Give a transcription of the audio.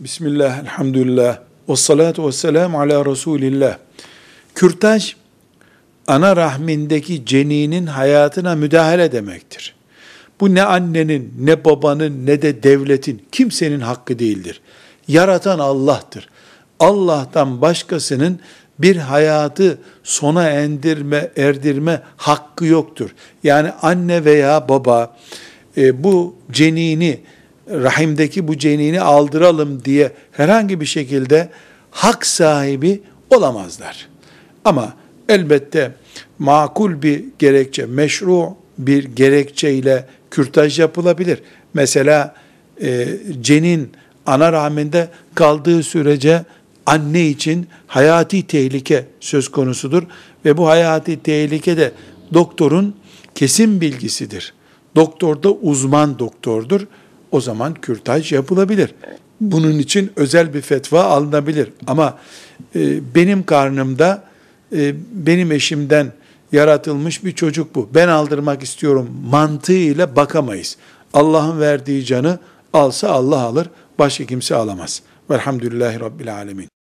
Bismillah, elhamdülillah, ve salatu ve selamu ala Resulillah. Kürtaj, ana rahmindeki ceninin hayatına müdahale demektir. Bu ne annenin, ne babanın, ne de devletin, kimsenin hakkı değildir. Yaratan Allah'tır. Allah'tan başkasının bir hayatı sona endirme, erdirme hakkı yoktur. Yani anne veya baba e, bu cenini, rahimdeki bu cenini aldıralım diye herhangi bir şekilde hak sahibi olamazlar. Ama elbette makul bir gerekçe, meşru bir gerekçeyle kürtaj yapılabilir. Mesela e, cenin ana rahminde kaldığı sürece anne için hayati tehlike söz konusudur ve bu hayati tehlike de doktorun kesin bilgisidir. Doktor da uzman doktordur. O zaman kürtaj yapılabilir. Bunun için özel bir fetva alınabilir. Ama e, benim karnımda e, benim eşimden yaratılmış bir çocuk bu. Ben aldırmak istiyorum mantığıyla bakamayız. Allah'ın verdiği canı alsa Allah alır, başka kimse alamaz. Velhamdülillahi Rabbil Alemin.